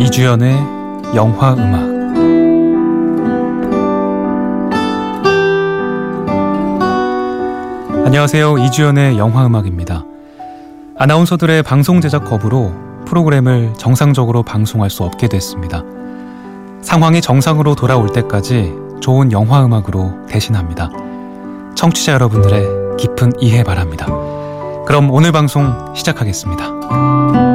이주연의 영화 음악 안녕하세요. 이주연의 영화 음악입니다. 아나운서들의 방송 제작 거부로 프로그램을 정상적으로 방송할 수 없게 됐습니다. 상황이 정상으로 돌아올 때까지 좋은 영화 음악으로 대신합니다. 청취자 여러분들의 깊은 이해 바랍니다. 그럼 오늘 방송 시작하겠습니다.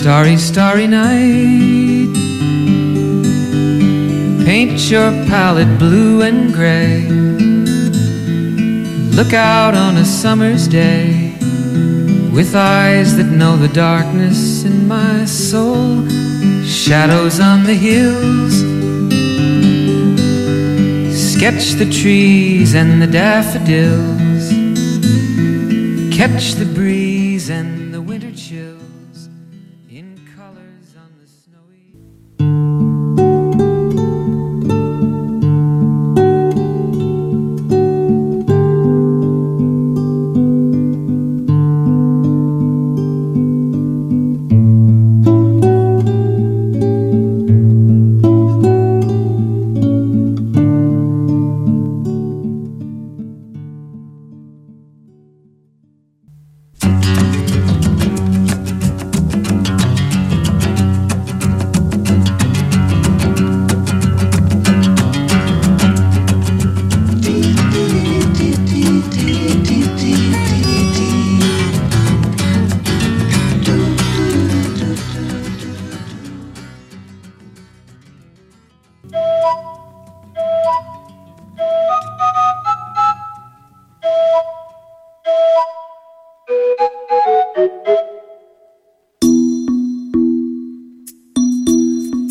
Starry, starry night. Paint your palette blue and gray. Look out on a summer's day with eyes that know the darkness in my soul. Shadows on the hills. Sketch the trees and the daffodils. Catch the breeze and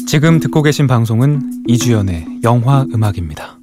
지금 듣고 계신 방송은 이주연의 영화 음악입니다.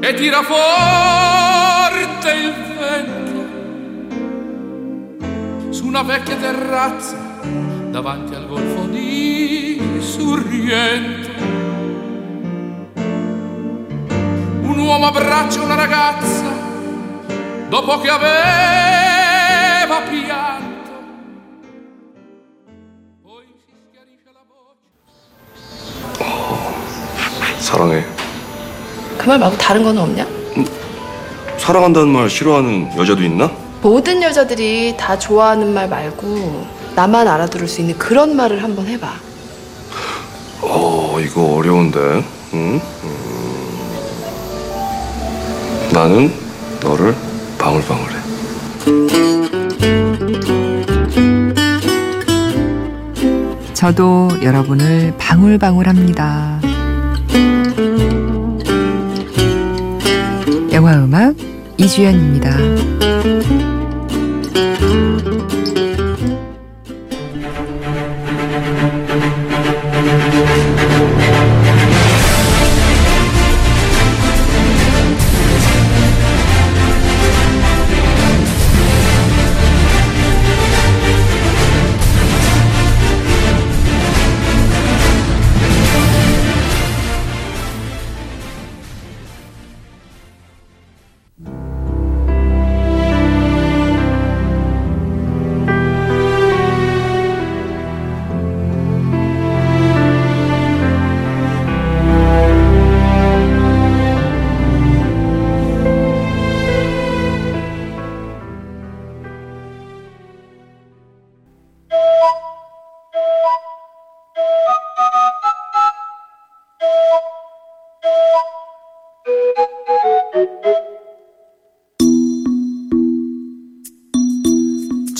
e tira forte il vento su una vecchia terrazza davanti al golfo di Sorrento. Un uomo abbraccia una ragazza dopo che aveva pianto. Poi si schiarisce la voce. 사랑해. 그 말 말고 다른 건 없냐? 사랑한다는 말 싫어하는 여자도 있나? 모든 여자들이 다 좋아하는 말 말고 나만 알아들을 수 있는 그런 말을 한번 해봐. 어, 이거 어려운데. 응? 음. 나는 너를 방울방울해. 저도 여러분을 방울방울합니다. 영화 음악 이주연입니다.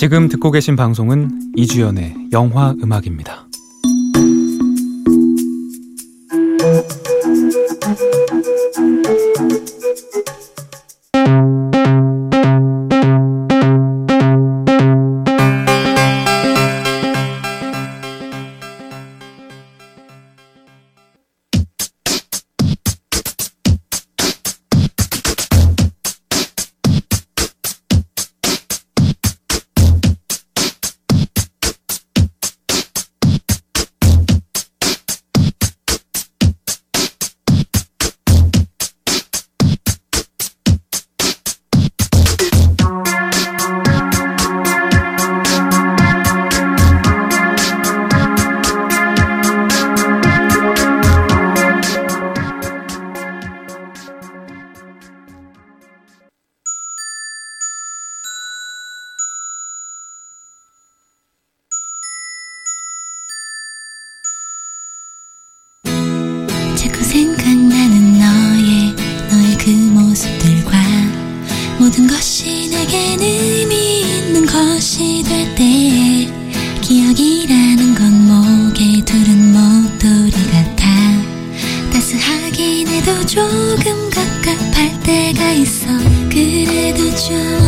지금 듣고 계신 방송은 이주연의 영화 음악입니다. 생각나는 너의 너의 그 모습들과 모든 것이 내겐 의미 있는 것이 될때 기억이라는 건 목에 두른 목도리 같아. 따스하긴 해도 조금 갑갑할 때가 있어. 그래도 추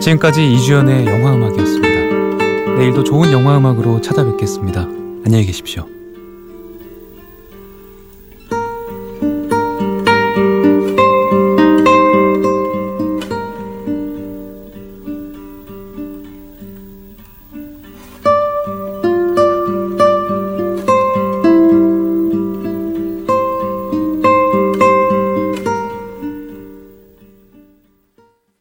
지금까지 이주연의 영화 음악이었습니다. 내일도 좋은 영화 음악으로 찾아뵙겠습니다. 안녕히 계십시오.